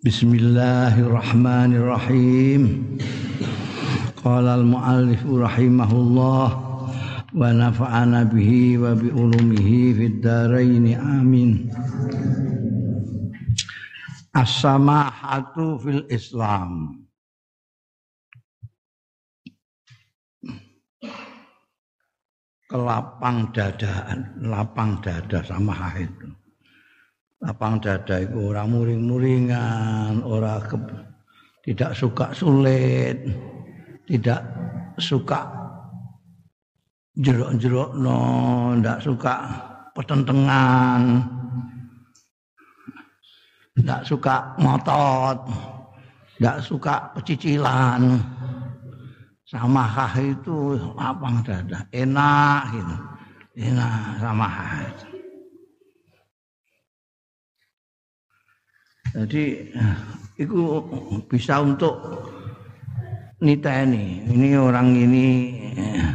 Bismillahirrahmanirrahim. Qala al-muallif rahimahullah wa nafa'ana bihi wa bi ulumihi fid dharain amin. As-samahatu fil Islam. Kelapang dadaan, lapang dada sama itu lapang dada itu orang muring-muringan, orang ke, tidak suka sulit, tidak suka jeruk-jeruk no, tidak suka pertentangan, tidak suka ngotot, tidak suka pecicilan. Sama hah itu lapang dada, enak gitu. Enak sama hah itu. Jadi itu bisa untuk niteni. Ini orang ini eh,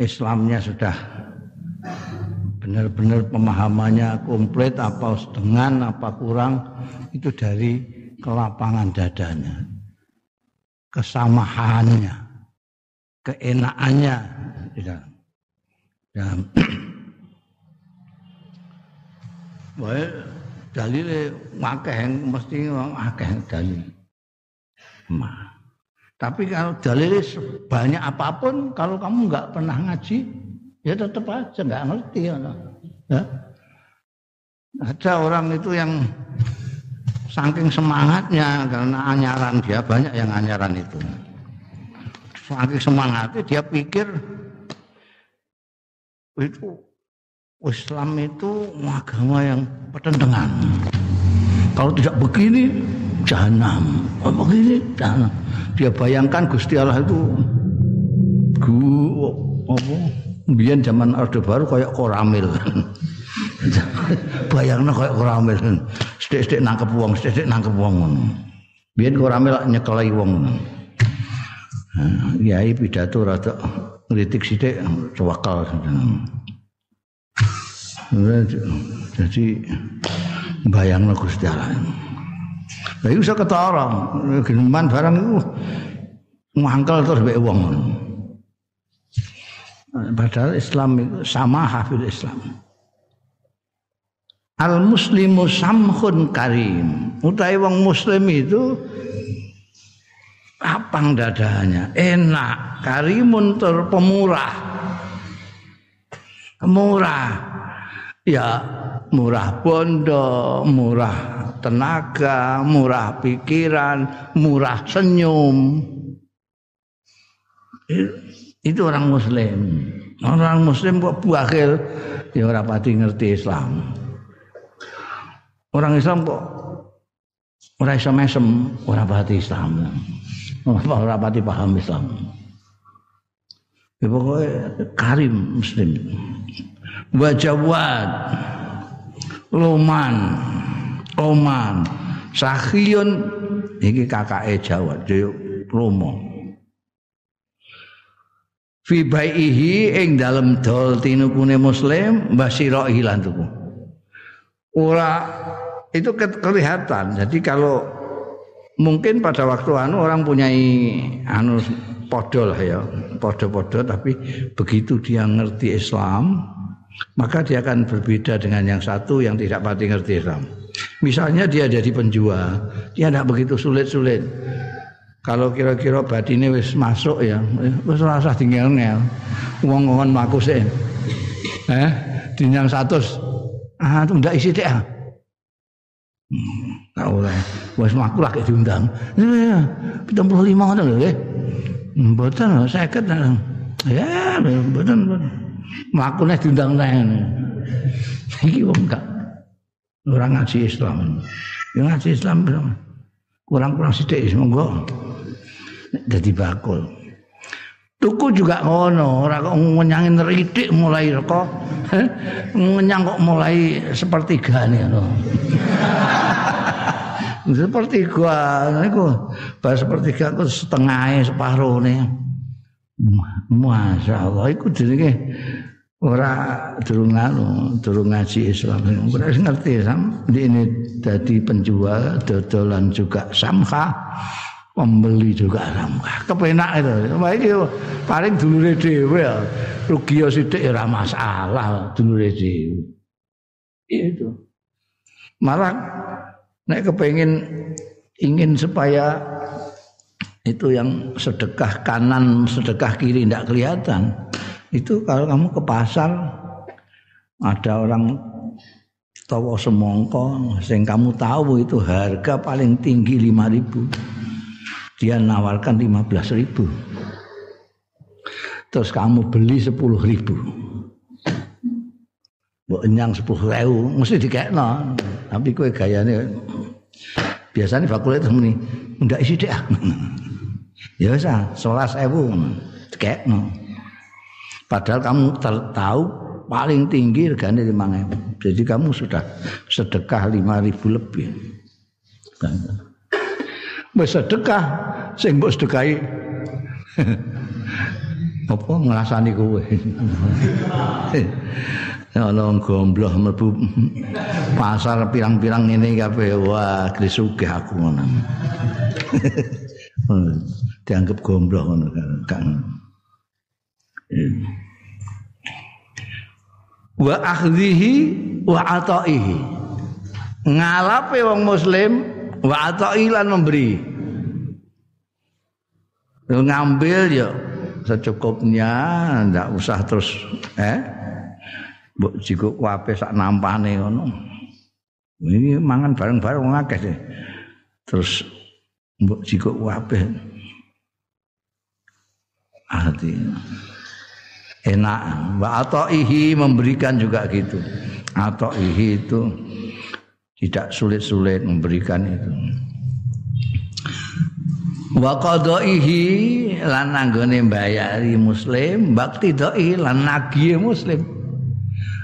Islamnya sudah benar-benar pemahamannya komplit apa setengah apa kurang itu dari kelapangan dadanya kesamahannya keenakannya. Tidak dan dalile akeh mesti akeh dalil. Ma. Tapi kalau dalil banyak apa pun kalau kamu nggak pernah ngaji ya tetap aja nggak ngerti ya. Ada orang itu yang saking semangatnya karena anyaran dia banyak yang anyaran itu. Saking semangatnya dia pikir itu Islam itu agama yang pertentangan. Kalau tidak begini, jahanam. Kalau begini, jahanam. Dia bayangkan Gusti Allah itu gu apa? Biar zaman Orde Baru kayak koramil. Bayangnya kayak koramil. Sedek-sedek nangkep wong, sedek-sedek nangkep wong. Biar koramil nyekelai wong. Yai pidato rada ngritik sithik cewakal. Jadi bayang Gusti Allah. Lah iso ketara, geneman barang iku mangkel terus mek wong. Padahal Islam itu sama hafil Islam. Al muslimu samhun karim. Utai wong muslim itu lapang dadanya, enak, karimun terpemurah. Murah ya murah bondo, murah tenaga, murah pikiran, murah senyum. Itu orang muslim. Orang muslim kok buahil ya ora pati ngerti Islam. Orang Islam kok ora iso mesem, ora pati Islam. Ora pati paham Islam. Ya pokoknya karim muslim wa jawad. Luman oman. Sakhiyun. Iki kakake jawad yo romo. Fi baihi ing dalem dol tinukune muslim basira lan tuku. Ora itu kelihatan. Jadi kalau mungkin pada waktu anu orang punyai anu podol ya podo-podo tapi begitu dia ngerti Islam maka dia akan berbeda dengan yang satu yang tidak pati ngerti Islam. Misalnya dia jadi penjual, dia tidak begitu sulit-sulit. Kalau kira-kira batinnya wis masuk ya, wis rasa tinggal ngel. Uang uang maku sih. Eh, dinyang satu, ah itu ndak isi deh. Ah. Hmm, oleh, wis maku lagi diundang. Puluh lima orang loh, eh. Betul, saya kata, ya, betul, betul. Mlakune diundang neh. Iki wong gak ora ngaji Islam. Ya ngaji Islam kurang-kurang sithik monggo dadi bakul. Tuku juga ngono, ora kok ngenyangin ridik mulai kok ngenyang kok mulai sepertigane ngono. seperti gua niku bar sepertiga ku setengah separuh nih. Masya Allah, itu jenenge ora durung anu, durung ngaji Islam. Ora ngerti sam, ini jadi penjual dodolan juga samha pembeli juga samha kepenak itu. Wah, ini paling dulure dhewe rugi ya sithik ora masalah dulure dhewe. Itu. Malah nek kepengin ingin supaya itu yang sedekah kanan sedekah kiri tidak kelihatan. Itu kalau kamu ke pasar ada orang tawa semongko sing kamu tahu itu harga paling tinggi 5000 dia nawarkan 15000 terus kamu beli 10000 mbok enyang 10000 mesti dikekno. Tapi kowe gayane biasanya fakultas muni ndak isi deh ya wis ah 11000 dikekno. Padahal kamu tahu paling tinggi regane 5000 jadi kamu sudah sedekah 5000 lebih. Wis sedekah sing mbok sedekahi. Apa ngrasani kowe? Ana gombloh mlebu pasar pirang-pirang ngene kabeh. Wah gresugih aku ngono dianggap gombloh ngono kan. Wa akhdhihi wa ataihi. Ngalape wong muslim wa atai lan memberi. ngambil ya secukupnya ndak usah terus eh mbok jiko kuape sak nampane ngono. Ini mangan bareng-bareng akeh. Terus mbok jiko kuape hati enak. Wa ataihi memberikan juga gitu. Ataihi itu tidak sulit-sulit memberikan itu. Wa qadaihi lan anggone mbayari muslim bakti doi lan nagih muslim.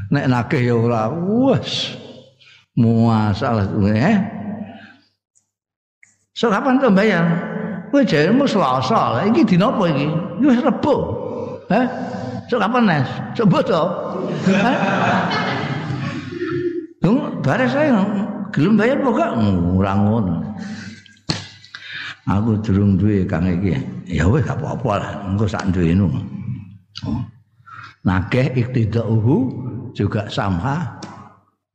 Nek nagih ya ora wes. Muasalah eh so kapan tuh bayar Kowe jaremu Selasa, iki dina apa iki? Wis Rebo. Hah? Sok kapan nes? Coba to. Dung bare saya gelem bayar apa gak? Ora ngono. Aku durung duwe kang iki. Ya wis gak apa-apa lah, engko sak duwenu. Nakeh iktidauhu juga sama.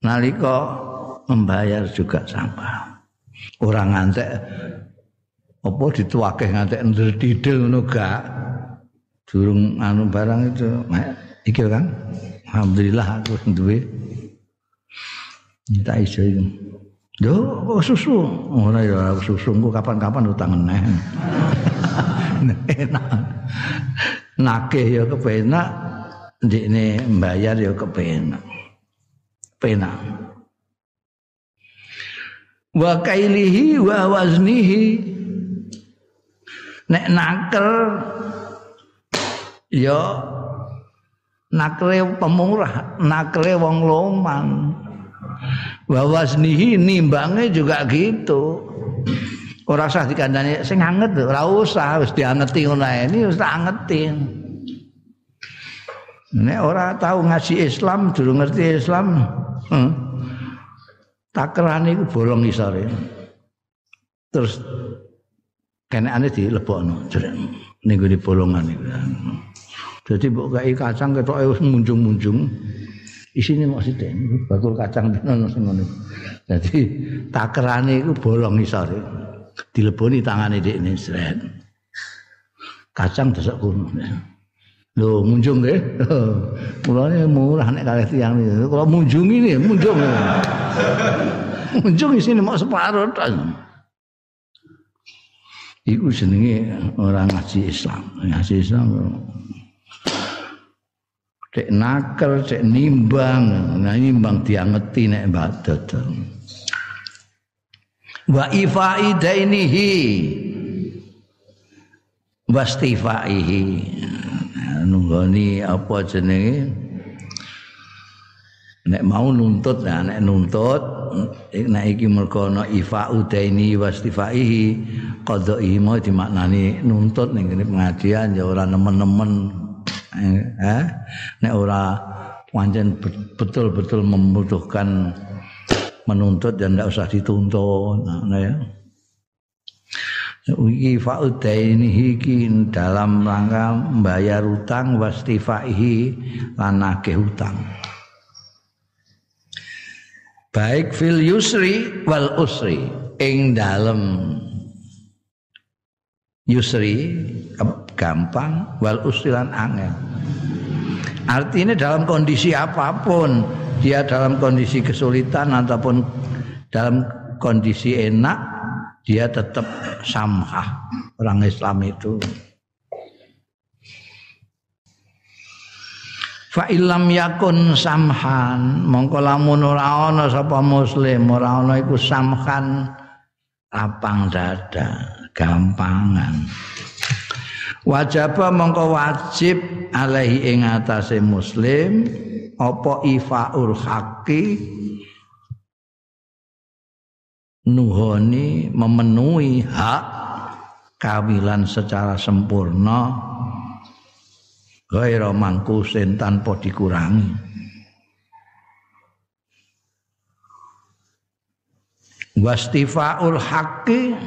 Nalika membayar juga sama. Orang ngantek apa dituakeh ngantek ndedidel ngono gak durung anu barang itu iki kan alhamdulillah aku duwe tak iso iki Yo, susu? Ora ya susu engko kapan-kapan utang neh. Enak. Nakeh ya kepenak, ndekne mbayar ya kepenak. Penak. Wa kailihi wa waznihi. Nek nakel ya nakle pemurah nakle wong loman. Wawasnihi nimbange juga gitu. Ora usah dikandani sing anget ora usah wis diangeti ngono ini wis tak angetin nek ora tahu ngaji Islam durung ngerti Islam hmm, takerane iku bolong isore terus kenekane dilebokno jrek ning gone bolongan iku. Dadi mbok kei kacang ketoke wis munjung-munjung. Isine sithik bakul kacang ngono sing ngono. Dadi takerane iku bolong isore. Dileboni tangane dekne sret. Kacang desek kono. Lho munjung nggih. Mulane murah nek kalih tiyang niku. Kalau munjungi nih, munjung. munjung isine separuh tok. Iku jenenge orang ngaji Islam. Ngaji Islam cek nakal, cek nimbang, nah nimbang diangeti nek badat. Wa ifaidainihi wastifaihi. Nunggoni apa jenenge? nek mau nuntut nah nek nuntut nek iki mergo ana ifa udaini wastifaihi qadaihi mau dimaknani nuntut ning kene pengajian ya ora nemen-nemen eh nek ora pancen betul-betul membutuhkan menuntut dan tidak usah dituntut nah, ya Iki fa'udaini hiki dalam rangka membayar utang wastifaihi lan hutang. Baik fil yusri wal usri ing dalam yusri gampang wal usri lan angel. Artinya dalam kondisi apa pun dia dalam kondisi kesulitan ataupun dalam kondisi enak dia tetap samhah. Orang Islam itu. Fa ilam yakun samhan. Mongko lamun ora ana sapa muslim ora ana iku samhan. Lapang dada gampangan. Wajaba mongko wajib alaihi ing atase muslim apa ifaul haqqi nuhoni memenuhi hak kawilan secara sempurna gaira mangkusin tanpa dikurangi. Wastifaul haqqi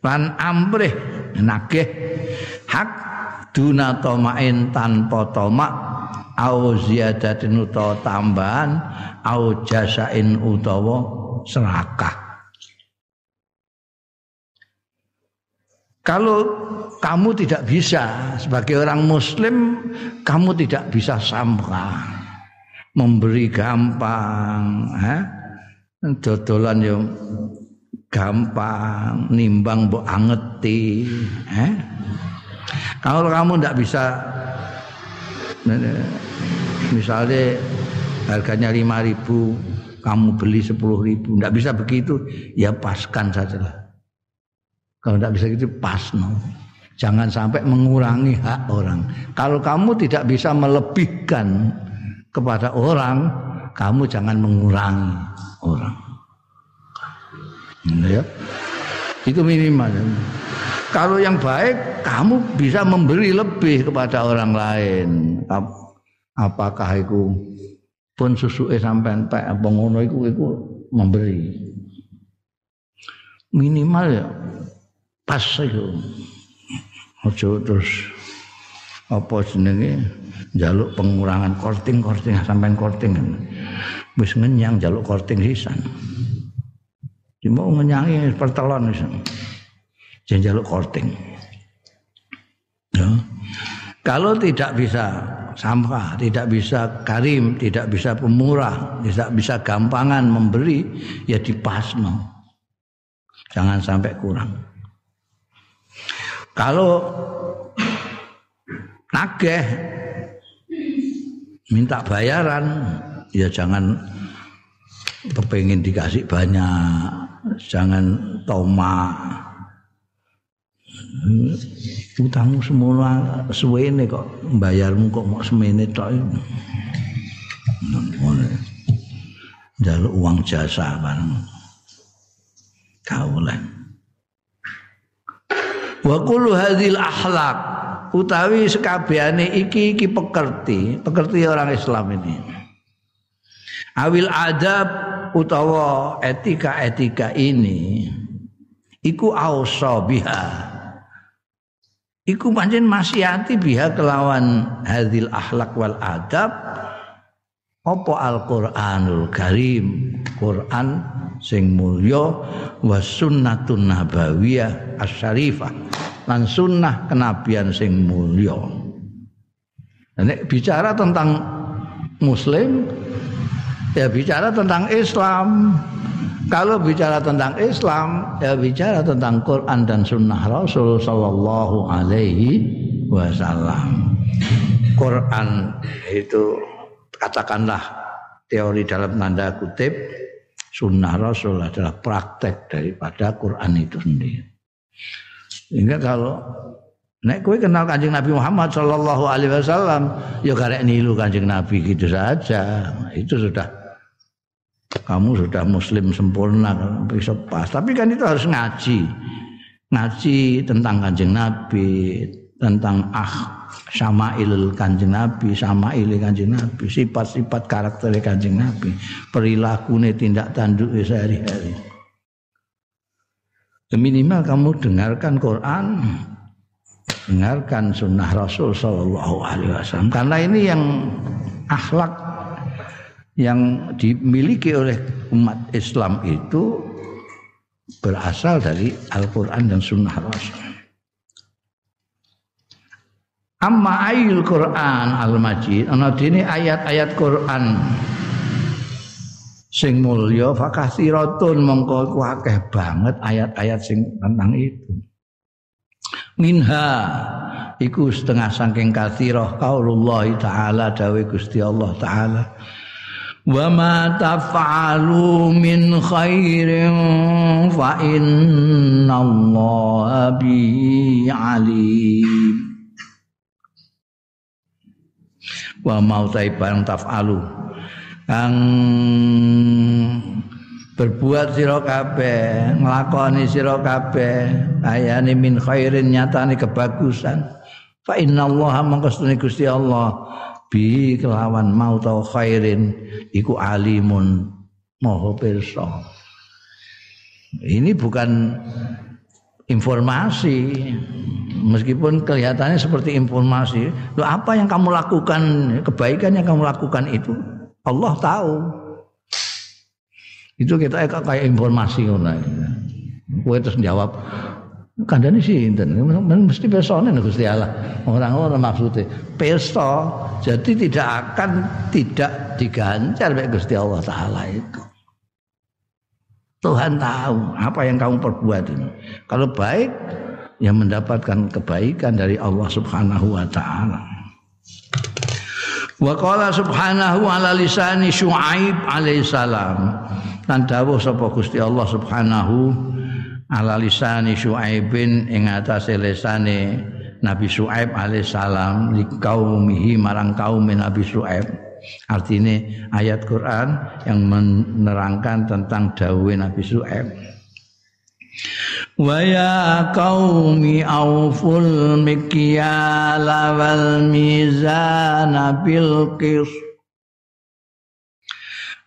lan amrih nagih hak duna tomain tanpa tomak au ziyadatin utawa tambahan au jasain utawa serakah kalau kamu tidak bisa sebagai orang muslim kamu tidak bisa samra memberi gampang ha? dodolan yang gampang nimbang mbok angeti eh? Kalau kamu tidak bisa misalnya harganya lima ribu kamu beli sepuluh ribu tidak bisa begitu ya paskan saja lah kalau tidak bisa gitu pas no. Jangan sampai mengurangi hak orang. Kalau kamu tidak bisa melebihkan kepada orang kamu jangan mengurangi orang. Ya itu minimal kalau yang baik kamu bisa memberi lebih kepada orang lain. Apakah itu pun susuke sampean pek apa ngono iku iku memberi. Minimal ya pas itu. Ojo terus apa jenenge? Jaluk pengurangan korting korting sampean korting. Wis ngenyang jaluk korting sisan. Mau ngenyangi pertelon sisan jangan jaluk korting ya. kalau tidak bisa sampah, tidak bisa karim, tidak bisa pemurah, tidak bisa gampangan memberi, ya dipasno. Jangan sampai kurang. Kalau nageh minta bayaran, ya jangan kepengin dikasih banyak, jangan tomak utangmu semula suwene kok bayarmu kok mau semene tok jaluk uang jasa bareng kaulan wa kullu hadhil akhlaq utawi sekabehane iki iki pekerti pekerti orang Islam ini. Awil adab utawa etika-etika ini iku ausa biha iku pancen masihati biha kelawan hadil akhlak wal adab. Apa Al-Qur'anul Karim? Quran sing mulya wa sunnatun nabawiyah asyarifah lan sunnah kenabian sing mulya. Nek bicara tentang muslim ya bicara tentang Islam kalau bicara tentang Islam, ya bicara tentang Quran dan Sunnah Rasul Sallallahu Alaihi Wasallam. Quran itu katakanlah teori dalam tanda kutip, Sunnah Rasul adalah praktek daripada Quran itu sendiri. Sehingga kalau Nek kowe kenal Kanjeng Nabi Muhammad sallallahu alaihi wasallam, ya karek nilu Kanjeng Nabi gitu saja. Itu sudah kamu sudah muslim sempurna bisa pas tapi kan itu harus ngaji ngaji tentang kanjeng nabi tentang ah Sama'il Kanjeng Nabi, Sama'il Kanjeng Nabi, sifat-sifat karakter Kanjeng Nabi, perilakune tindak tanduk sehari-hari. Minimal kamu dengarkan Quran, dengarkan sunnah Rasul Shallallahu Alaihi Wasallam. Karena ini yang akhlak yang dimiliki oleh umat Islam itu berasal dari Al-Quran dan Sunnah Rasul. Amma ayul Quran al-Majid ana dene ayat-ayat Quran sing mulya fakasiratun mongko iku akeh banget ayat-ayat sing tentang itu. Minha iku setengah saking kathirah qaulullah taala dawe Gusti Allah taala wa ma taf'alu min khairin fa innallaha bi alim. Wa mau barang taf'alu. Kang berbuat sira kabeh nglakoni sira kabeh ayane min khairin nyatane kebagusan. Fa innallaha mangkastune Gusti Allah bi kelawan mau tau khairin iku alimun maha pirsa. Ini bukan informasi meskipun kelihatannya seperti informasi. Lo apa yang kamu lakukan kebaikan yang kamu lakukan itu? Allah tahu. Itu kita kayak informasi ngono kowe terus jawab kandani sih enten mesti pesone Gusti Allah orang-orang maksudnya pesta jadi tidak akan tidak diganjar oleh Gusti Allah taala itu Tuhan tahu apa yang kamu perbuat ini. Kalau baik, ya mendapatkan kebaikan dari Allah Subhanahu wa taala. Wa qala subhanahu ala lisani Syuaib alaihissalam. Lan dawuh sapa Gusti Allah Subhanahu ala lisani Syuaibin ing atase lisane Nabi Syuaib alaihissalam li kaumihi marang kaum Nabi Syuaib. Artinya ayat Quran yang menerangkan tentang dawuh Nabi Su'aib. Wa ya qaumi auful mikyala wal mizana bil qis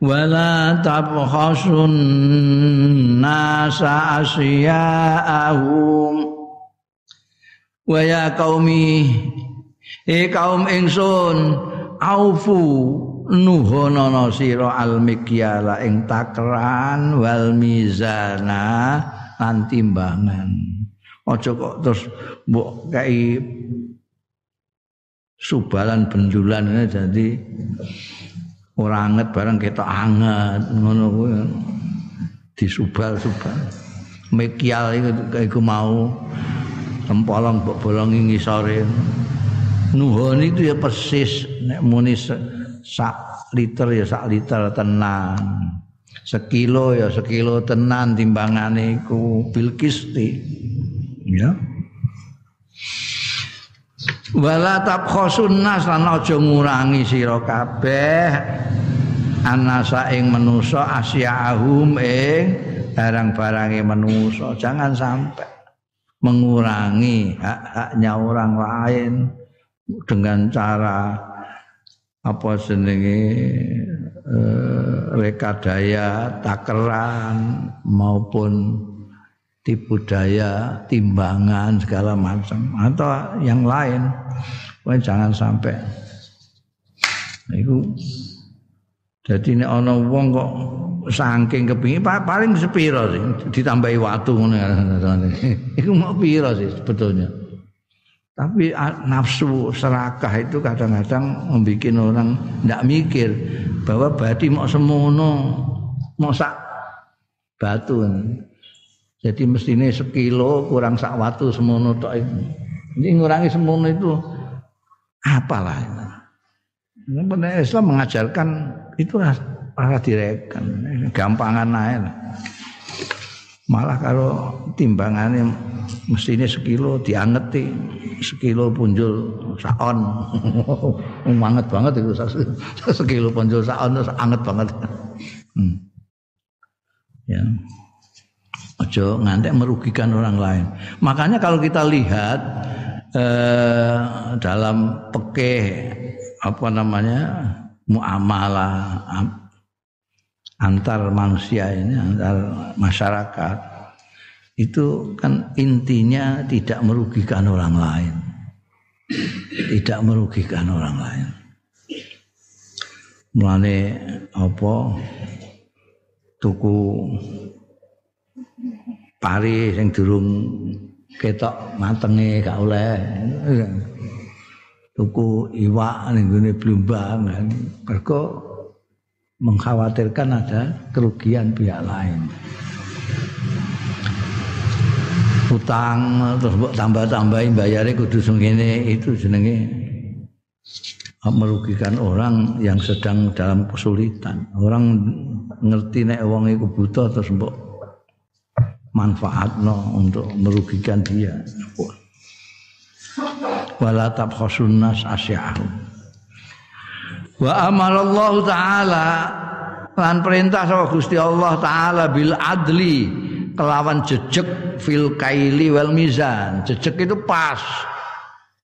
wala tabkhasun nasa asya'ahum wa ya qaumi e kaum ingsun aufu nuhonono sira al mikyala ing takran wal mizana lan timbangan aja kok terus mbok kai subalan bendulan ini jadi ora anget barang ketok anget ngono kuwi. Disubal-subal. Mekial iku iku mau. Tempolong mbok bolongi ngisore. Nuhoni itu ya persis. Nek muni sak liter ya sak liter tenan. Sekilo ya sekilo tenan timbangane iku. Bil kisti ya wala tabkhasun nas lan aja ngurangi sira kabeh. Anasa ing manusa asyahum ing barang-barange manusa jangan sampai mengurangi hak-haknya orang lain dengan cara apa senenge eh, rekadaya takeran maupun tipu daya timbangan segala macam. Atau yang lain. Wah, jangan sampai. Itu jadi ini ono wong kok saking kepingin paling sepiro sih ditambahi waktu itu mau piro sih sebetulnya? Tapi nafsu serakah itu kadang-kadang membuat orang tidak mikir bahwa badi mau semono mau sak batu. Jadi mestinya sekilo kurang sak watu semono tok Ini ngurangi semono itu apalah. Ini Islam mengajarkan itu rasa direkan, gampangan aja malah kalau timbangannya mestinya sekilo diangeti sekilo punjul saon manget banget itu sekilo punjul saon itu anget banget. Hmm. ya ojo ngantek merugikan orang lain. Makanya kalau kita lihat eh, dalam pekeh apa namanya muamalah antar manusia ini antar masyarakat itu kan intinya tidak merugikan orang lain. Tidak merugikan orang lain. Mulane apa tuku pari sing durung ketok matenge gak oleh tuku iwak ning gone blumbang mergo mengkhawatirkan ada kerugian pihak lain. Utang terus mbok tambah-tambahin bayarnya kudu sengene itu jenenge merugikan orang yang sedang dalam kesulitan. Orang ngerti nek wong iku butuh terus mbok manfaatno untuk merugikan dia. Wala tabkhasun nas asya'ahum. Wa amalallahu taala lan perintah sama Gusti Allah taala bil adli kelawan jejek fil kaili wal mizan. Jejek itu pas.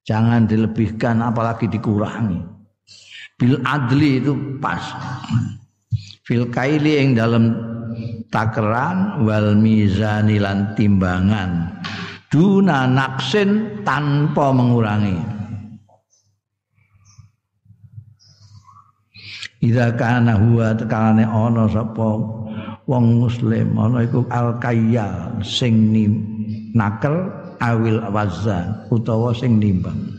Jangan dilebihkan apalagi dikurangi. Bil adli itu pas. Fil kaili yang dalam takeran wal mizani lan timbangan. Duna naksin tanpa mengurangi. Ida kana huwa tekalane ana sapa wong muslim ana iku al kayyal sing nakel awil wazan utawa sing nimbang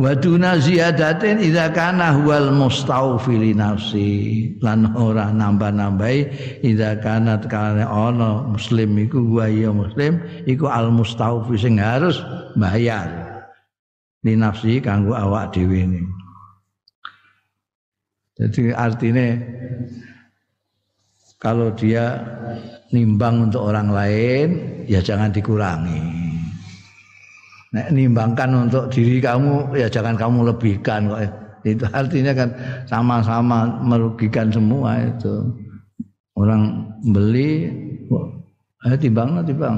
Waduna ziyadatin idza kana huwal mustaufi nafsi lan ora nambah-nambahi idza kana tekalane ana muslim iku wa ya muslim iku al mustaufi sing harus bayar li nafsi kanggo awak dhewe. Jadi artinya kalau dia nimbang untuk orang lain ya jangan dikurangi. Nek nimbangkan untuk diri kamu ya jangan kamu lebihkan kok. Itu artinya kan sama-sama merugikan semua itu. Orang beli eh timbang timbang.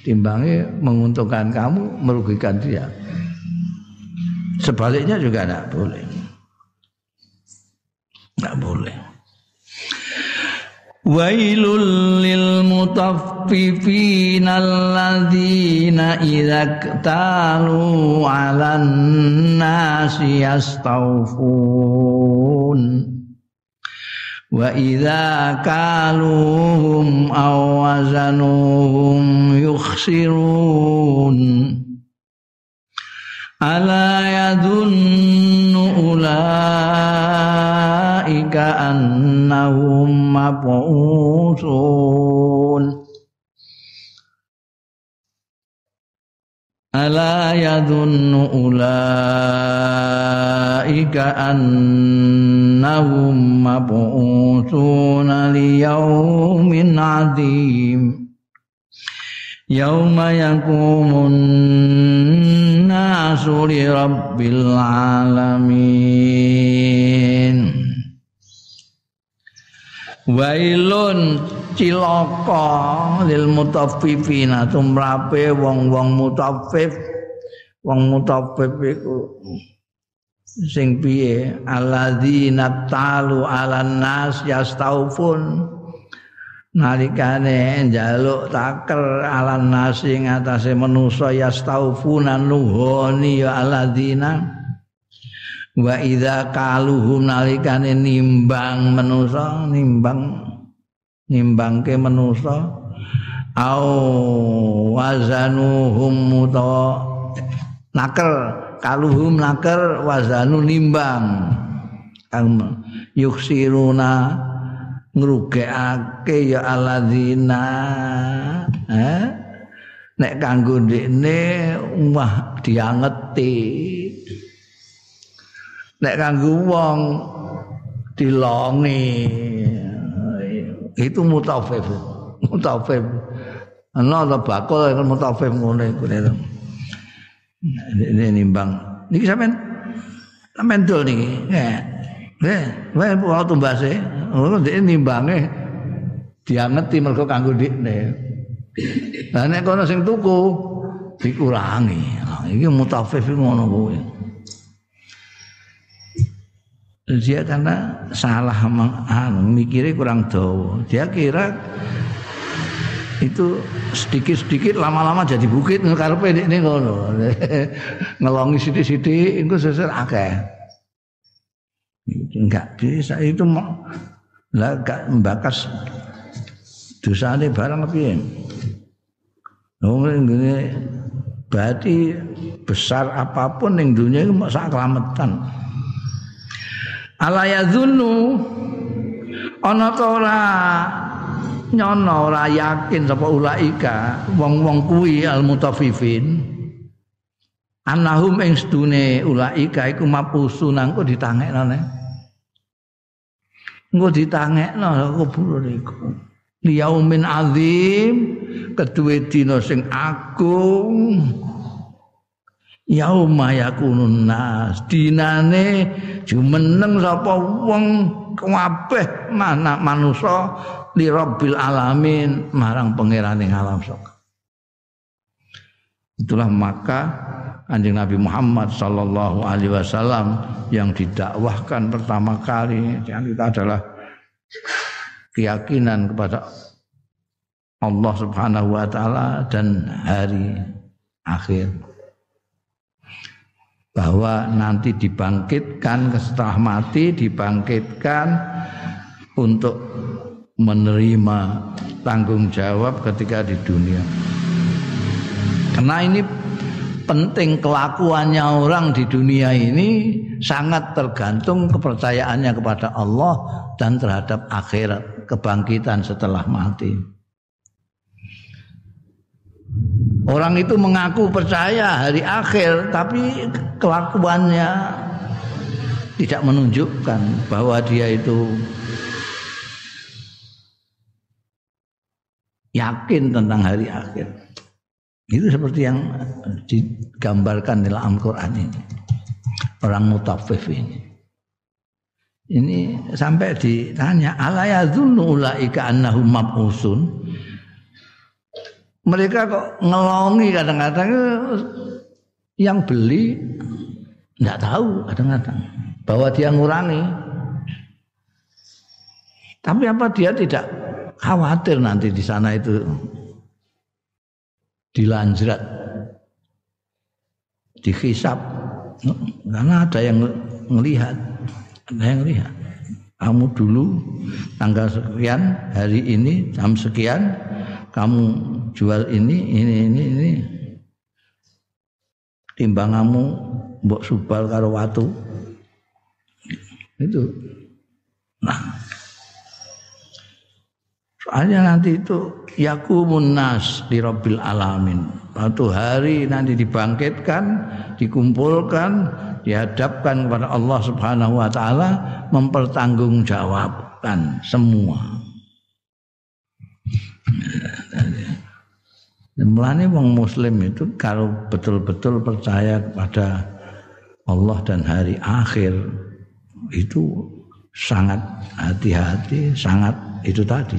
Timbangnya menguntungkan kamu, merugikan dia. Sebaliknya juga tidak boleh. Enggak boleh. ويل للمطففين الذين إذا اكتالوا على الناس يستوفون. وإذا كالوهم أو وزنوهم يخسرون. ألا يظن أولئك yadunnu ulai ulaika annahum mab'usun Ala yadhunnu ulaika annahum mab'usun liyaumin 'adzim Yauma yakumun nasu li rabbil alamin wailun cilaka lil mutaffifina tumrape wong-wong mutaffif. Wong mutaffif iku sing piye? Alladzina talu alan nas yastaufun. Nalikane njaluk taker alan nas ing atase manusa yastaufuna nuhoni ya alladzina wa idza kaluhum nalikane nimbang manusa nimbang nimbangke manusa au wazanuhum muta naker kaluhum naker wazanu nimbang. Kang yuksiruna ngrugekake ya alladzina eh? Nek kanggo ndekne wah diangeti nek kanggo wong dilongi. Itu mutafif. Mutafif. Ana ta bakul mutafif ngono iku ini nimbang. Niki sampean? Sampean dol niki? Nggih. Wae wae tumbase. Ngono dhek nimbange diangeti mergo kanggo dikne lah nek kono sing tuku dikurangi. Iki mutafif ngono kuwi. Dia karena salah anu, mikirnya kurang dawa. Dia kira itu sedikit-sedikit lama-lama jadi bukit karepe ini ngono. Ngelongi sithik-sithik engko sesuk akeh. Enggak bisa itu lah gak membakas dosane barang piye. Oh ngene berarti besar apa pun yang dunia itu sak kelametan. Ala yadhunnu ana ta ora nyono ora yakin sapa ulaika wong-wong kuwi almutaffifin annahum ing sedune ulaika iku mapusu nangko ditangekno ne. Engko ditangekno kubur iku. Liyaumin azim kedue dina sing agung yauma yakunun nas. Dinane jumeneng sapa wong kabeh mana manusa li rabbil alamin marang pangerane alam sok itulah maka Anjing Nabi Muhammad Sallallahu Alaihi Wasallam yang didakwahkan pertama kali. Yang kita adalah keyakinan kepada Allah Subhanahu wa taala dan hari akhir bahwa nanti dibangkitkan setelah mati dibangkitkan untuk menerima tanggung jawab ketika di dunia. Karena ini penting kelakuannya orang di dunia ini sangat tergantung kepercayaannya kepada Allah dan terhadap akhirat, kebangkitan setelah mati. Orang itu mengaku percaya hari akhir tapi kelakuannya tidak menunjukkan bahwa dia itu yakin tentang hari akhir. Itu seperti yang digambarkan dalam Al-Qur'an ini. Orang mutafif ini. Ini sampai ditanya ala yadhunnu ulaika annahum mab'usun mereka kok ngelongi kadang-kadang yang beli tidak tahu kadang-kadang bahwa dia ngurangi. Tapi apa dia tidak khawatir nanti di sana itu dilanjrat, dihisap, karena ada yang melihat, ada yang melihat. Kamu dulu tanggal sekian hari ini jam sekian kamu jual ini ini ini ini. Timbangamu mbok subal karo watu. Itu. Nah. Soalnya nanti itu yakumun nas di rabbil alamin. Suatu hari nanti dibangkitkan dikumpulkan dihadapkan kepada Allah Subhanahu wa taala mempertanggungjawabkan semua Mulane wong muslim itu kalau betul-betul percaya kepada Allah dan hari akhir itu sangat hati-hati, sangat itu tadi.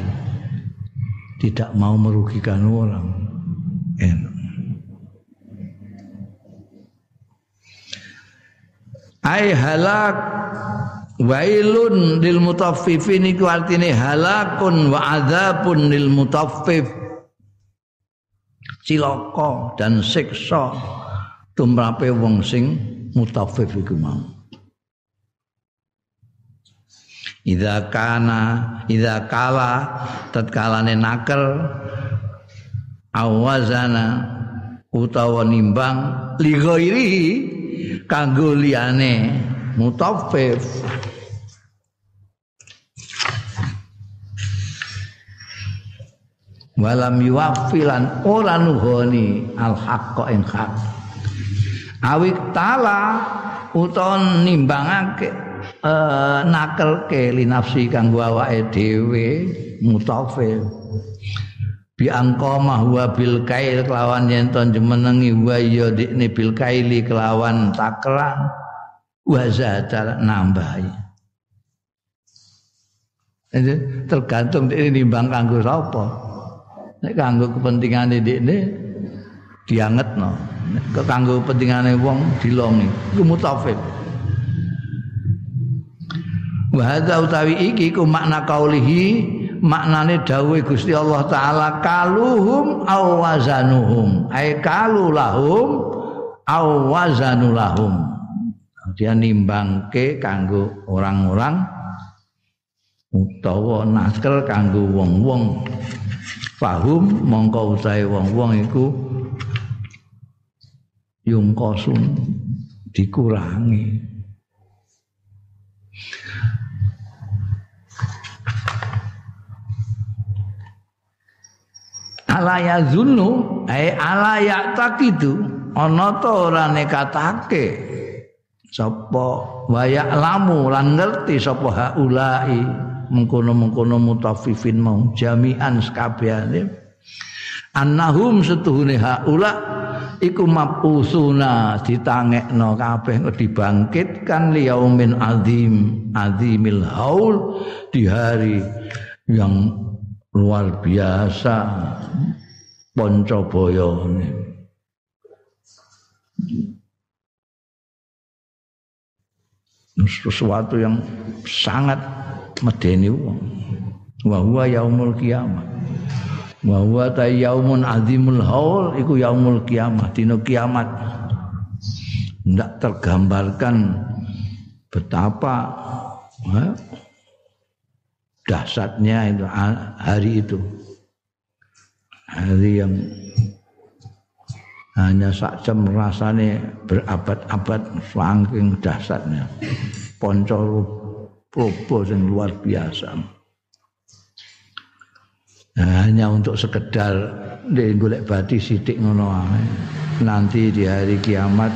Tidak mau merugikan orang. Ai halak wailun lil mutaffifin iku artine halakun wa adzabun lil mutaffif cilaka dan siksa tumrape wong sing mutafif iku mau. Idza kana idza kala tatkalane naker awazana utawa nimbang li ghairi kanggo liyane mutaffif walam yuwafilan ora nuhoni al haqqa ing hak awik tala utawa nimbangake uh, nakelke li nafsi kanggo awake dhewe mutafil bi angqama huwa bil kail kelawan yen to jemenengi wa ya dikne bil kaili kelawan takran wa zadal nambahi. Tergantung ini nimbang kanggo sapa nek kanggo kepentingane dekne diangetno. Kanggo pentingane wong dilongi. Iku mutafif wa hadza utawi iki ku makna kaulihi maknane dawuh Gusti Allah taala kaluhum aw wazanuhum. Ay kalu lahum aw wazanu lahum. Dia nimbangke kanggo orang-orang utawa nasker kanggo wong-wong fahum mongko utahe wong-wong iku yungkosun dikurangi. Ala yazunnu ay ala yaqtaqidu ana ta ora nekatake? Sapa waya lamu lan ngerti sapa haulai mengkono-mengkono mutafifin mau jami'an sekabehane annahum setuhune haula iku mapusuna ditangekno kabeh dibangkitkan liyaumin azim azimil haul di hari yang luar biasa Poncobaya ini. Sesuatu yang sangat medeni wong. Wa huwa yaumul kiamah. Wa huwa ta yaumun azimul haul iku yaumul kiamah, dina kiamat. Tidak tergambarkan betapa ha? dahsyatnya itu hari itu hari yang hanya sak jam rasane berabad-abad saking dahsyatnya ponco probo yang luar biasa nah, hanya untuk sekedar di golek bati sidik ngono nanti di hari kiamat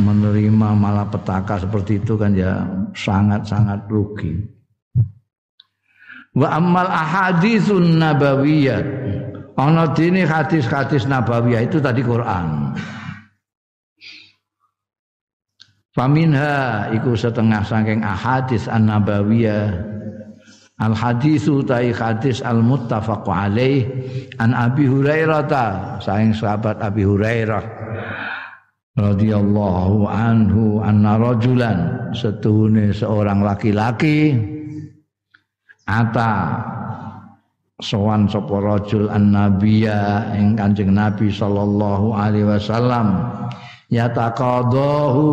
menerima malapetaka seperti itu kan ya sangat-sangat rugi Wa amal ahaditsun nabawiyat. Ana dene hadis-hadis nabawiyah itu tadi Quran. Faminha iku setengah saking ahadis an-nabawiyah. Al hadisu tai hadis al muttafaq alaih. An Abi Hurairah ta saking sahabat Abi Hurairah. Radhiyallahu anhu anna rajulan setuhune seorang laki-laki ata sowan sapa rajul annabiya ing Kanjeng Nabi sallallahu alaihi wasallam yataqadahu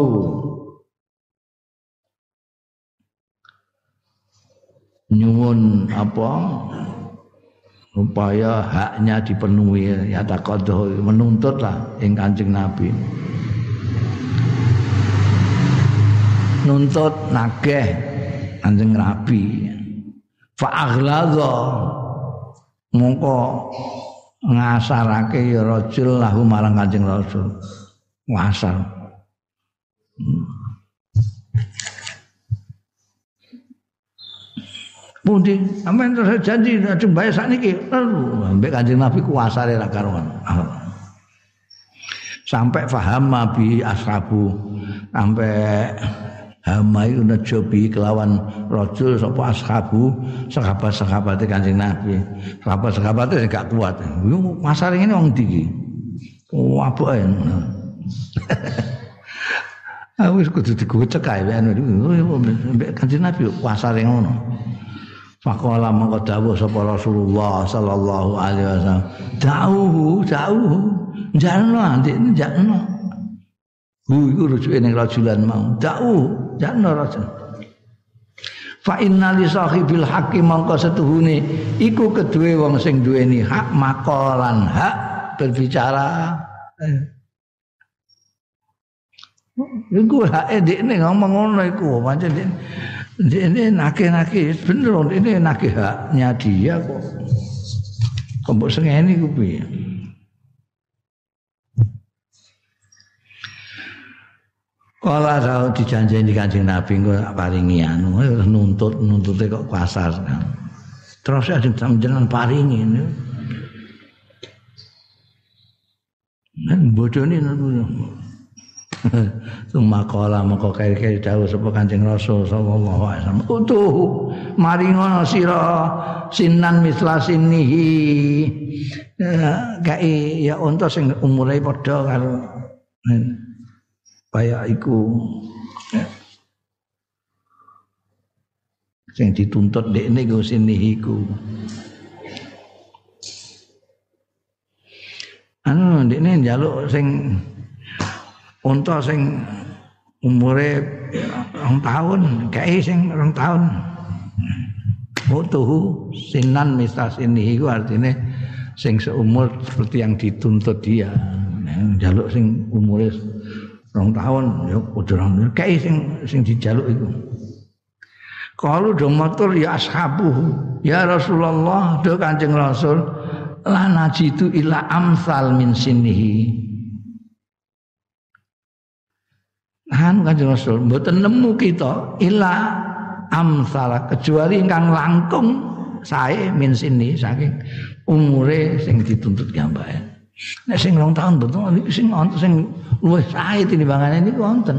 nyuwun apa? Supaya haknya dipenuhi ya taqadahu menuntutlah ing Kanjeng Nabi. Nuntut nageh Kanjeng Nabi. Fa aghlaza mongko ngasarake ya rajul lahu marang Kanjeng Rasul ngasar Pundi, sampean terus janji ajeng bayar sakniki. Mbek Kanjeng Nabi kuasare ra karuan. Sampai faham Nabi ashabu sampai hamai najabi kelawan rajul sapa ashabu sahabat-sahabate Kanjeng Nabi. Sahabat-sahabate gak kuat. Pasar ini wong ndi iki? Wabuk ae. Aku wis kudu digocek ae anu Kanjeng Nabi pasare ngono. Faqala mangko dawuh sapa Rasulullah sallallahu alaihi wasallam, "Da'uhu, da'uhu." Jalno andik jalno. Hu iku rujuke ning rajulan mau. Da'u, jalno rajul. Fa inna li sahibil haqqi mangko setuhune iku kedue wong sing duweni hak makolan hak berbicara. Iku hak edekne ngomong ngono iku pancen ini nake-nake bener ini nake haknya dia kok. Kok sengeni ku piye? Kala tau dijanjeni di Kanjeng Nabi engko paringi anu nuntut nuntute kok kasar. Terus ada jenengan paringi ini. Nan bodone Suma kala moko kaya-kaya dawuh sapa Kanjeng Rasul sallallahu alaihi wasallam. Utuh maringono sira sinan misla sinihi. Kae ya unta sing umure padha karo kaya iku. Sing dituntut dekne ku sinihiku. Anu dekne njaluk sing unta sing umure rong tahun kae sing rong tahun Mutuhu sinan misal sini itu artinya sing seumur seperti yang dituntut dia. Jaluk sing umure rong tahun ya kudu rong sing sing dijaluk itu. Kalau do matur ya ashabu ya Rasulullah do Kanjeng Rasul la najidu ila amsal min sinihi Han kanjeng Rasul mboten nemu kita ila amsala kecuali ingkang langkung sae min sini saking umure sing dituntut gambae. Nek sing rong tahun betul niku sing wonten sing luwih sae tinimbangane niku wonten.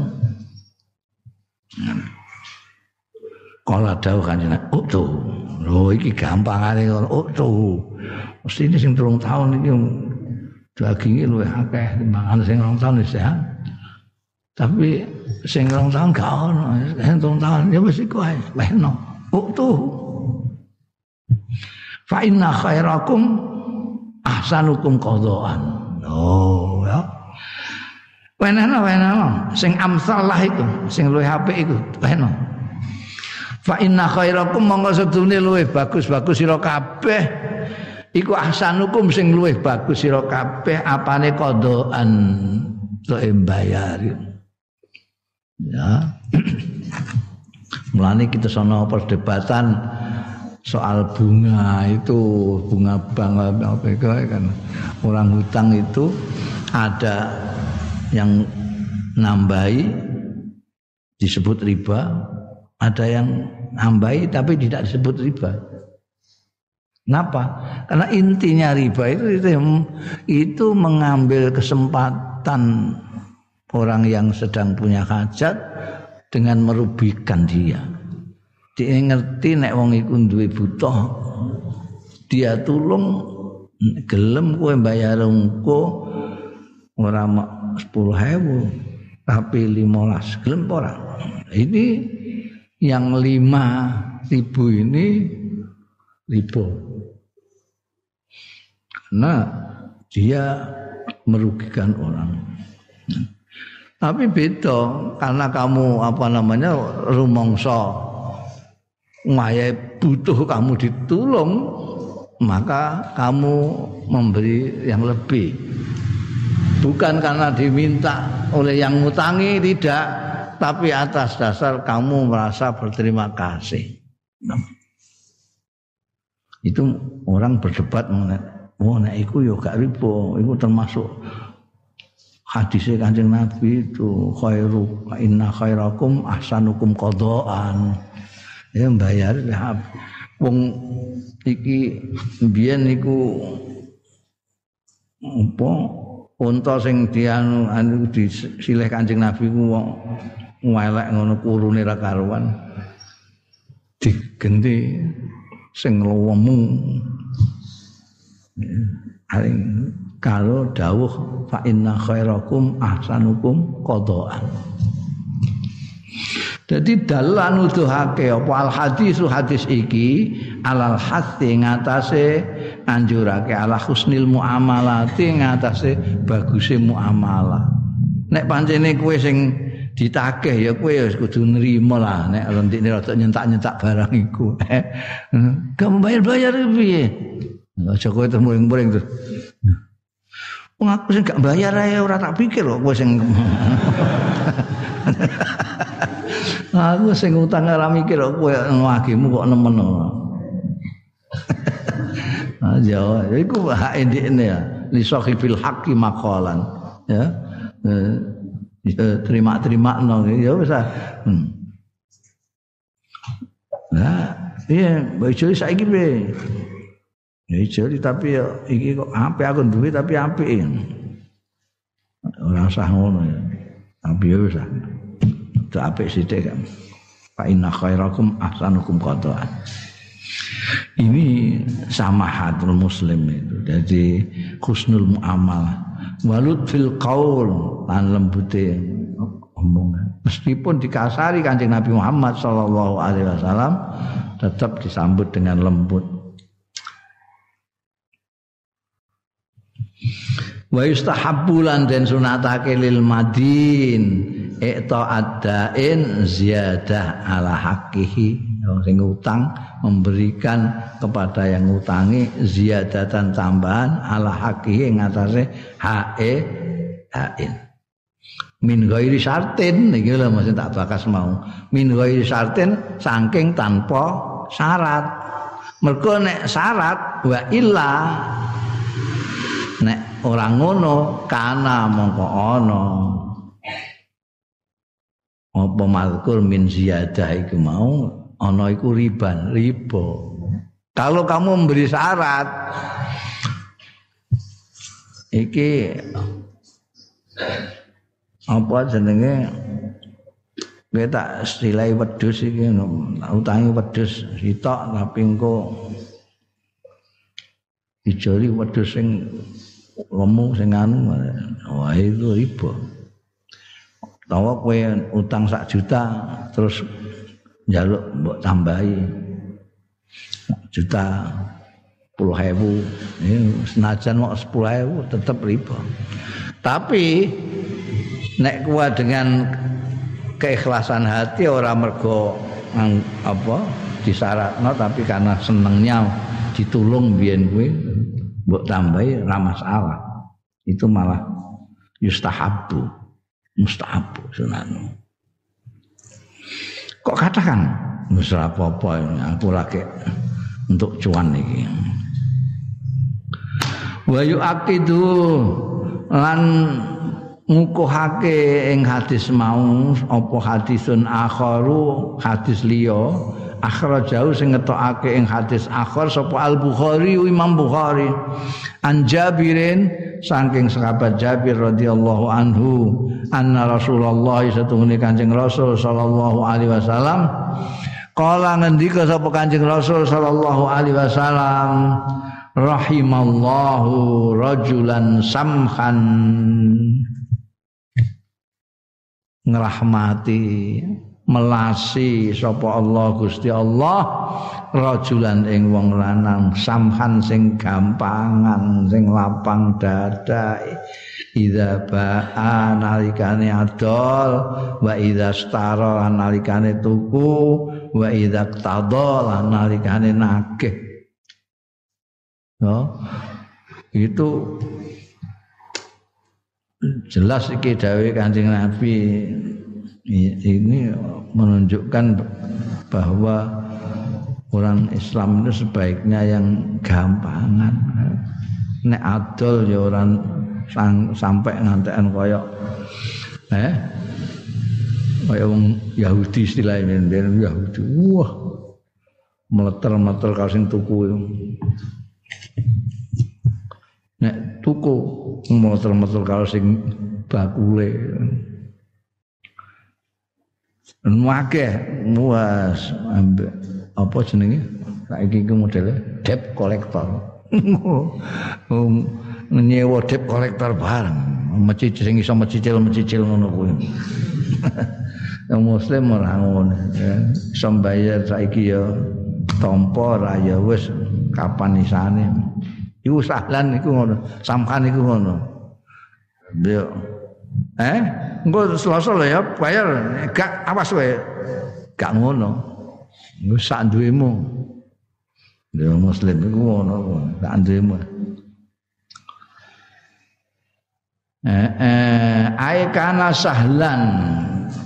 Kala dawuh kanjeng tuh lho iki oh tuh mesti ini sing turun tahun iki daginge luwih akeh timbangane sing rong tahun sehat. Tapi sing rong tahun gak ono, sing rong tahun ya wis iku ae, wehno. Uktu. Fa inna khairakum ahsanukum qadaan. Oh, ya. Wenana wenana sing amsal lah iku, sing luwih apik iku, wehno. Fa inna khairakum monggo sedune luwih bagus-bagus sira kabeh. Iku ahsanukum sing luwih bagus sira kabeh apane qadaan to mbayari. Ya. Mulane kita sono perdebatan soal bunga itu bunga bank apa kan orang hutang itu ada yang nambahi disebut riba ada yang nambahi tapi tidak disebut riba Kenapa? Karena intinya riba itu, itu mengambil kesempatan orang yang sedang punya hajat dengan merugikan dia. Dia ngerti nek wong iku duwe butuh dia tulung gelem kowe bayar engko ora 10.000 tapi 15 gelem ora. Ini yang lima ribu ini ribu. Nah, dia merugikan orang. Tapi beda karena kamu apa namanya rumongso ngaya butuh kamu ditulung maka kamu memberi yang lebih. Bukan karena diminta oleh yang ngutangi tidak, tapi atas dasar kamu merasa berterima kasih. Itu orang berdebat mengenai, oh nek iku yo gak ribo, iku termasuk hadisnya kanjeng Nabi itu khairu inna khairakum ahsanukum qadaan. Ya bayar ya wong iki biyen niku apa unta sing dianu anu disilih kanjeng Nabi ku wong ngelek ngono kurune ra karuan. Digenti sing lowemu aring kalau dawuh fa inna khairakum ahsanukum qadaan. Jadi dalan nuduhake apa? Al hadisu hadis iki alal hati ngatasé anjurake ala husnil muamalati ngatasé baguse muamalah. Nek pancene kowe sing ditagih ya kowe ya kudu nrimo lah. Nek rentikne rada nyentak-nyentak barang iku. Gak bayar-bayar piye? Aja kowe terus muring-muring terus Wong aku sing gak bayar ae ora tak pikir kok kowe sing Aku sing utang ora mikir kok kowe ngagimu kok nemen. Ah Jawa, iku hak ndekne ya. Li sahibil haqqi maqalan. Ya. Eh, terima-terima no ya wis hmm. Nah, iya, bojo saiki piye? Ya jadi tapi ya iki kok apik aku duwe tapi apik. Ora usah ngono ya. Tapi ya wis. Udah apik sithik kan. Fa inna khairakum ahsanukum qadaan. Ini samahatul muslim itu. Jadi husnul muamalah. Walut fil qaul lan lembute omongan. Meskipun dikasari Kanjeng Nabi Muhammad sallallahu alaihi wasallam tetap disambut dengan lembut. Wa yustahabbu lan den sunatake lil madin ikta adain ziyadah ala hakihi sing utang memberikan kepada yang ngutangi ziyadatan tambahan ala hakihi ngatasé hae hain min ghairi syartin iki lho mesti tak bakas mau. Min ghairi syartin saking tanpa syarat. Mergo nek syarat wa illa orang ngono kana mongko ana apa mazkur min ziyadah iku mau ana iku riban riba. Kalau kamu memberi syarat iki apa jenenge? Kowe tak silai wedhus iki utangi wedhus sitok tapi engko dijoli wedhus sing lemu sing anu wah itu riba tawa kowe utang sak juta terus njaluk mbok tambahi. Juta puluh ini senajan mau sepuluh hebu tetap riba. Tapi nek kuat dengan keikhlasan hati orang mergo apa disyaratno tapi karena senengnya ditulung biyen kuwi mbok tambahi ra masalah itu malah yustahabu mustahab sunanu. Kok katakan? Wis apa-apa aku lagi untuk cuan iki wa yu'aqidu lan ngukuhake ing hadis mau apa hadisun akharu hadis liya akhrajahu sing ngetokake ing hadis akhir sapa Al Bukhari Imam Bukhari. An Jabirin saking sahabat Jabir radhiyallahu anhu anna Rasulullah satungune Kanjeng Rasul sallallahu alaihi wasallam kala ngendika sapa Kanjeng Rasul sallallahu alaihi wasallam rahimallahu rajulan samhan ngrahmati melasi sapa Allah Gusti Allah rajulan ing wong lanang samhan sing gampangan sing lapang dada idza ba'a nalikane adol wa idza stara nalikane tuku wa idza qtada nalikane nagih. Oh itu jelas iki dawuh Kanjeng Nabi ini menunjukkan bahwa orang Islam itu sebaiknya yang gampangan. Nek adol ya orang sang, sampai ngantekan koyok eh kaya wong Yahudi istilahnya ben Yahudi. Wah. Meleter-meleter karo sing tuku. Nek tuku meleter-meleter karo sing bakule. Wakeh muas ambek apa jenenge? Saiki ku modele debt collector. nyewa debt collector bareng. Mecicil sing iso mecicil-mecicil ngono kuwi. Yang muslim ora ngono ya. Iso saiki ya tampa ra ya wis kapan isane. Iku sahlan iku ngono. Samkan iku ngono. Yo. Eh? Engko Selasa lho ya bayar gak awas wae. Gak ngono. Engko sak duwemu. Ya muslim iku ngono, sak duwemu. Eh, eh, ai kana sahlan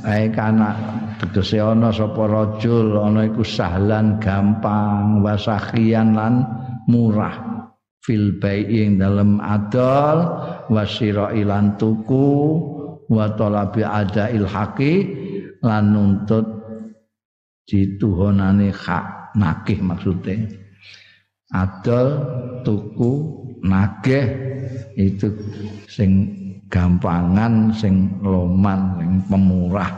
ai kana tegese ana sapa rajul ana iku sahlan gampang wasakhian lan murah fil dalam adol wasira ilan tuku wa talabi adail haqi lan nuntut dituhonane hak nakih maksudnya adol tuku nagih itu sing gampangan sing loman sing pemurah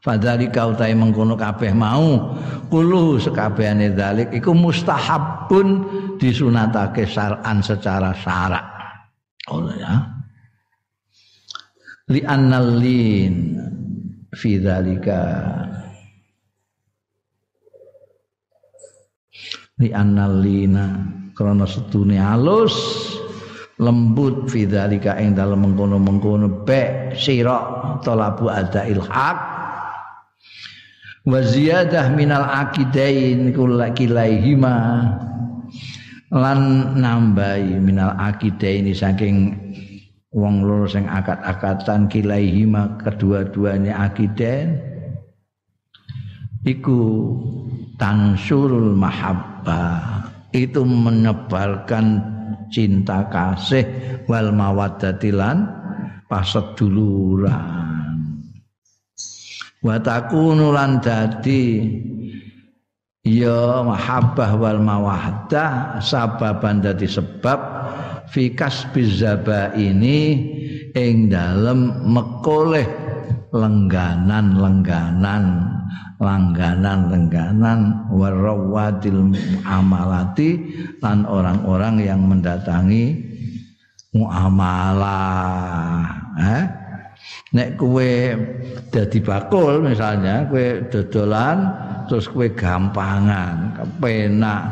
Fadali kau tai mengkono kabeh mau kulu sekabehane dalik iku mustahabun disunatake syar'an secara syarak. Oh ya. Li annalin fi dzalika li annalina krana setune alus lembut fi dzalika ing dalem mengkono-mengkono be sira talabu adail haq wa ziyadah minal akidain kilaihima lan nambahi minal akidain saking wong loro sing akad-akatan kilaihima kedua-duanya akidain iku tansurul mahabbah itu menyebarkan cinta kasih wal mawaddatilan paseduluran wa takunu lan dadi ya mahabbah wal mawaddah sababan dadi sebab fi kasbiz ini ing dalem mekoleh lengganan-lengganan langganan-lengganan warawadil amalati lan orang-orang yang mendatangi muamalah eh? Nek kue dadi bakul misalnya kue dodolan terus kue gampangan kepenak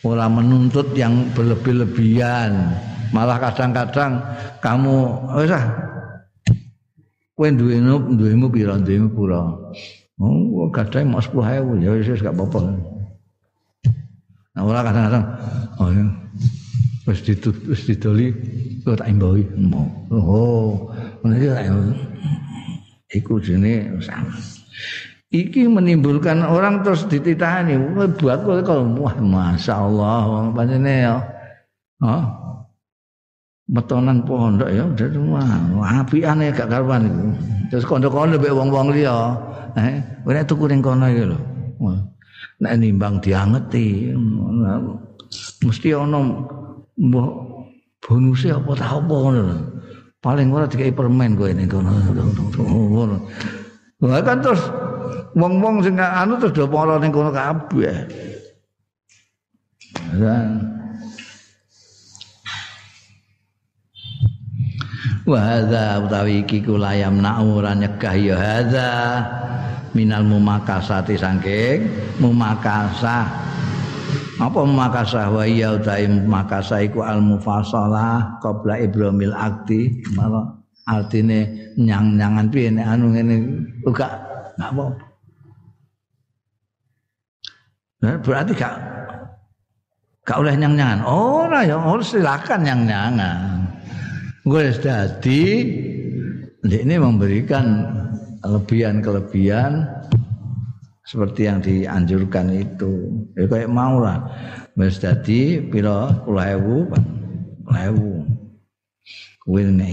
ora menuntut yang berlebih-lebihan. Malah kadang-kadang kamu wis ah kowe duwemu duwemu pira duwemu oh kadang mau 10000 ya wis gak apa-apa. Nah ora kadang-kadang oh ya wis wis didoli kok tak imbahi? Oh iku jenenge sama iki menimbulkan orang terus dititahani. Bakul kalau wah masyaallah pancene ya. Oh metonan pondok ya dadi wah apiane gak karuan terus kondo-kondo mbek wong-wong liya. Eh nek tuku ning kono iki lho. Nek nimbang diangeti. Mesti ana mbok bonuse apa ta apa ngono paling ora dikai permen kowe ning kono. Ngono kan terus wong-wong sing anu terus do para ning kono kabeh. Wa hadza utawi iki kula yamna'u ora nyegah ya hadza. Minal mumakasati saking mumakasah. Apa makasah wa iya utai makasah iku al mufasalah qabla ibrahimil akti malah artine nyang-nyangan piye nek anu ngene uga enggak apa Nah, berarti gak gak oleh nyang-nyangan. oh oh, ya, oh, silakan nyang-nyangan. Gue jadi ini memberikan kelebihan-kelebihan seperti yang dianjurkan itu. Ya kayak mau lah. Wis dadi pira 10000, 10000. Kuwi nek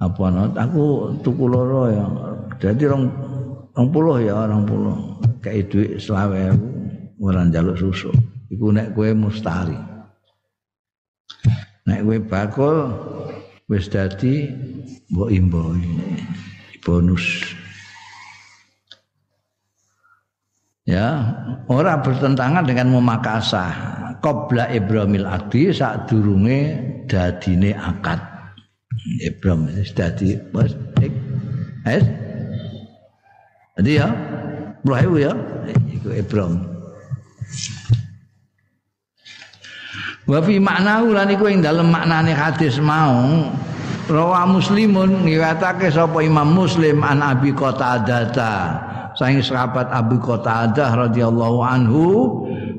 apa not aku tuku loro ya. Dadi 20 ya 20. kei dhuwit selawemu, ora njaluk susu. Iku nek kowe mustari. Nek kowe bakul, wis dadi mbok imbo ini. Bonus. Ya, ora bertentangan dengan memakasah. Qobla Ibramil Adi saat durunge dadine akad. Ibram wis dadi di... Eh, eh? Jadi ya, puluh ya. Iku ibram. Wa fi maknahu lan iku ing dalem maknane hadis mau rawa muslimun ngiwatake sapa imam muslim an abi qatadah. Saing sahabat Abu Qatadah radhiyallahu anhu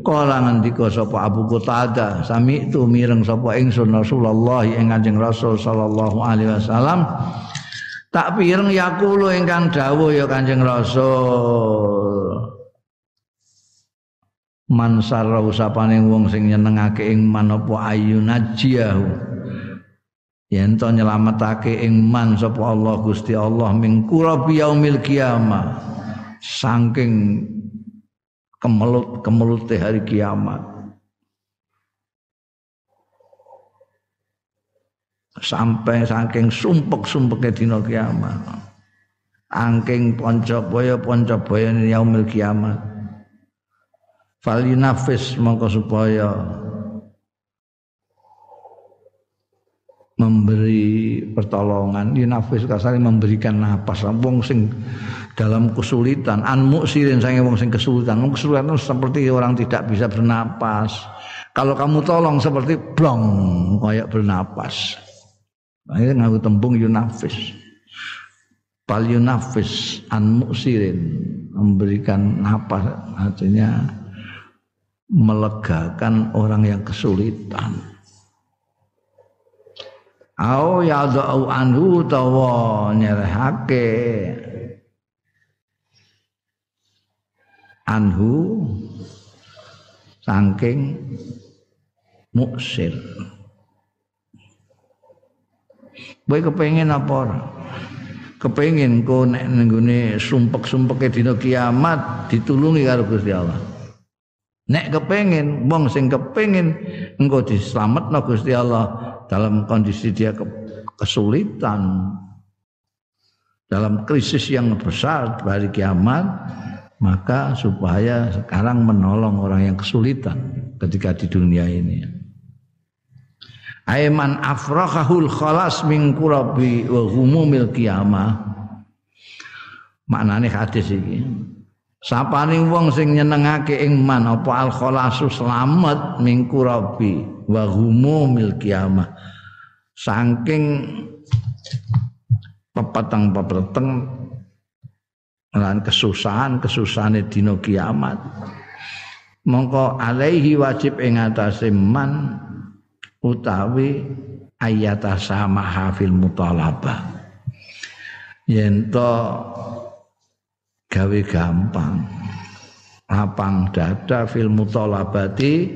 kala ngendika sapa Abu Qatadah sami itu mireng sapa ingsun Rasulullah ing Kanjeng Rasul sallallahu alaihi wasallam tak pireng yakulo ingkang dawuh ya Kanjeng Rasul man sarra usapane wong sing nyenengake ing manapa ayun ajiyahu. Yen to nyelametake ing man sapa Allah Gusti Allah ming kurabi yaumil kiamah. Saking kemelut kemelut hari kiamat sampai saking sumpek-sumpeke dina kiamat. Angking poncobaya yaumil kiamat. Fal yunafis mongko supaya memberi pertolongan. Yunafis kasari memberikan napas. Wong sing dalam kesulitan. An muksirin sange wong sing kesulitan. Wong kesulitan seperti orang tidak bisa bernapas. Kalau kamu tolong seperti blong kayak bernapas akhirnya ngaku tembung yunafis. Pal yunafis an muksirin memberikan napas artinya melegakan orang yang kesulitan. Au yadau anhu tawa nyerehake anhu saking muksir Kowe kepengin apa ora? Kepengin kok nek nenggone sumpek-sumpeke dina kiamat ditulungi karo Gusti Allah. Nek kepengin wong sing kepengin engko dislametno Gusti Allah dalam kondisi dia kesulitan dalam krisis yang besar dari kiamat maka supaya sekarang menolong orang yang kesulitan ketika di dunia ini Aiman afrahul khalas min kurabi wa humumil qiyamah. Maknane hadis iki. Sapane wong sing nyenengake ing man apa al khalasu selamat min kurabi wa humumil qiyamah. Saking pepeteng pepeteng lan kesusahan kesusahan dina kiamat. Mongko alaihi wajib ing atase man utawi ayata sama hafil mutalabah. Yen to gawe gampang lapang dada fil mutalabati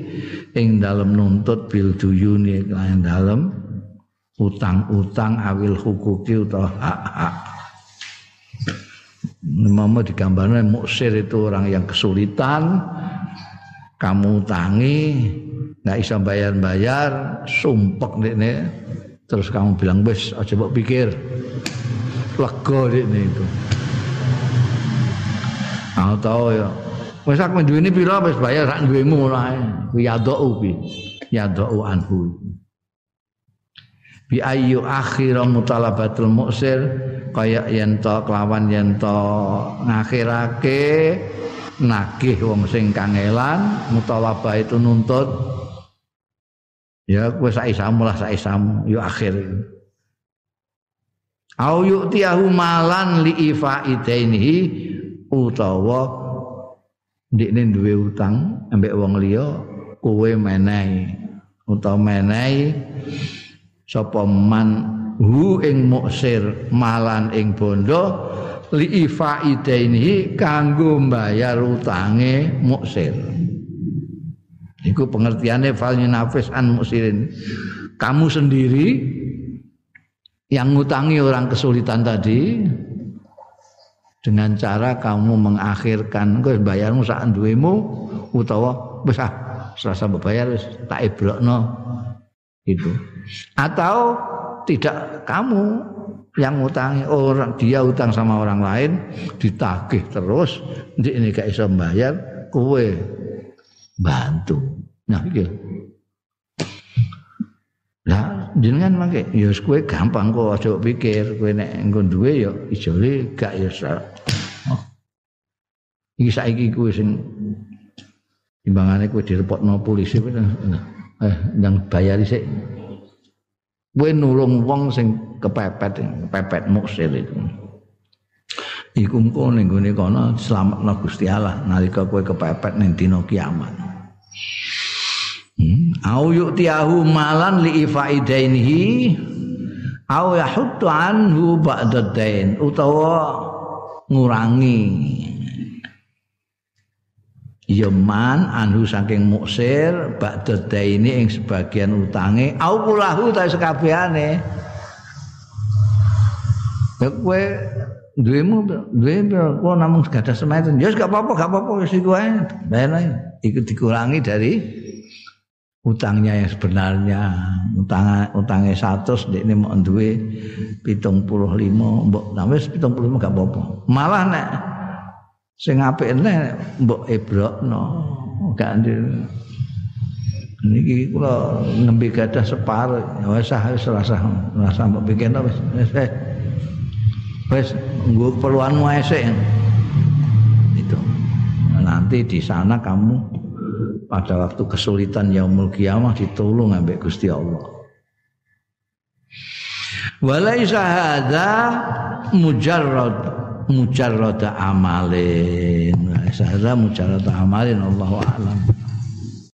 ing dalem nuntut bil duyuni ing dalem utang-utang awil hukuki utawa hak-hak. Mama digambarkan muksir itu orang yang kesulitan kamu tangi nggak bisa bayar-bayar sumpek nih terus kamu bilang bes aja mbok pikir lega ini itu tahu ya Wis aku duweni pira wis bayar sak duwemu ora. Ku yadau bi. Yadau anhu. Bi ayu akhira mutalabatul muksir kaya yen to kelawan yen to ngakhirake nagih wong sing kangelan mutalabah itu nuntut ya kowe sak lah sak isamu yo akhir. Au yu'tiyahu malan li ifaidainihi utawa ndikne duwe utang ambek wong liya kowe menehi. Utawa menehi sapa man hu ing muksir malan ing bondo li ifaidaini kanggo mbayar utange muksir iku pengertiane fal nafis an muksirin kamu sendiri yang ngutangi orang kesulitan tadi dengan cara kamu mengakhirkan engko bayarmu sak duwemu utawa wis ah serasa bayar wis tak ibrokno itu atau tidak kamu yang ngutangi orang dia utang sama orang lain ditagih terus nanti ini gak iso bayar kowe bantu. Nah iki Lah jenengan mangke ya kowe gampang kok aja pikir kowe nek engko duwe ya ijole gak ya oh. Iki saiki kowe sing timbangane kowe direpotno polisi eh yang bayari sik. Kowe nulung wong sing kepepet kepepet muksir itu. Iku engko ning gone kono slametno Gusti Allah nalika kowe kepepet ning dina kiamat. Au yu'tiyahu malan li ifaidainihi au yahuddu anhu ba'da dain utawa ngurangi. Yaman anhu saking muksir ba'da daini ing sebagian utange au kulahu ta sekabehane kowe duwemu duwe kok namung segadah semeten ya gak apa-apa gak apa-apa wis iku ae. Bayar iku dikurangi dari utangnya yang sebenarnya. Utang utangnya satu ini mau duwe pitung puluh lima mbok wis pitung puluh lima gak apa-apa. Malah nek sing apik nek mbok ebrokno gak niki kula nembe gadah separuh ya wis wis rasa mbok pikirno wis wis wis nggo perluanmu ae itu nah, nanti di sana kamu pada waktu kesulitan yaumul kiamah ditolong ambek Gusti Allah. Walaisa hadza mujarrad mujarrad amalin. Walaisa hadza mujarrad amalin Allahu a'lam.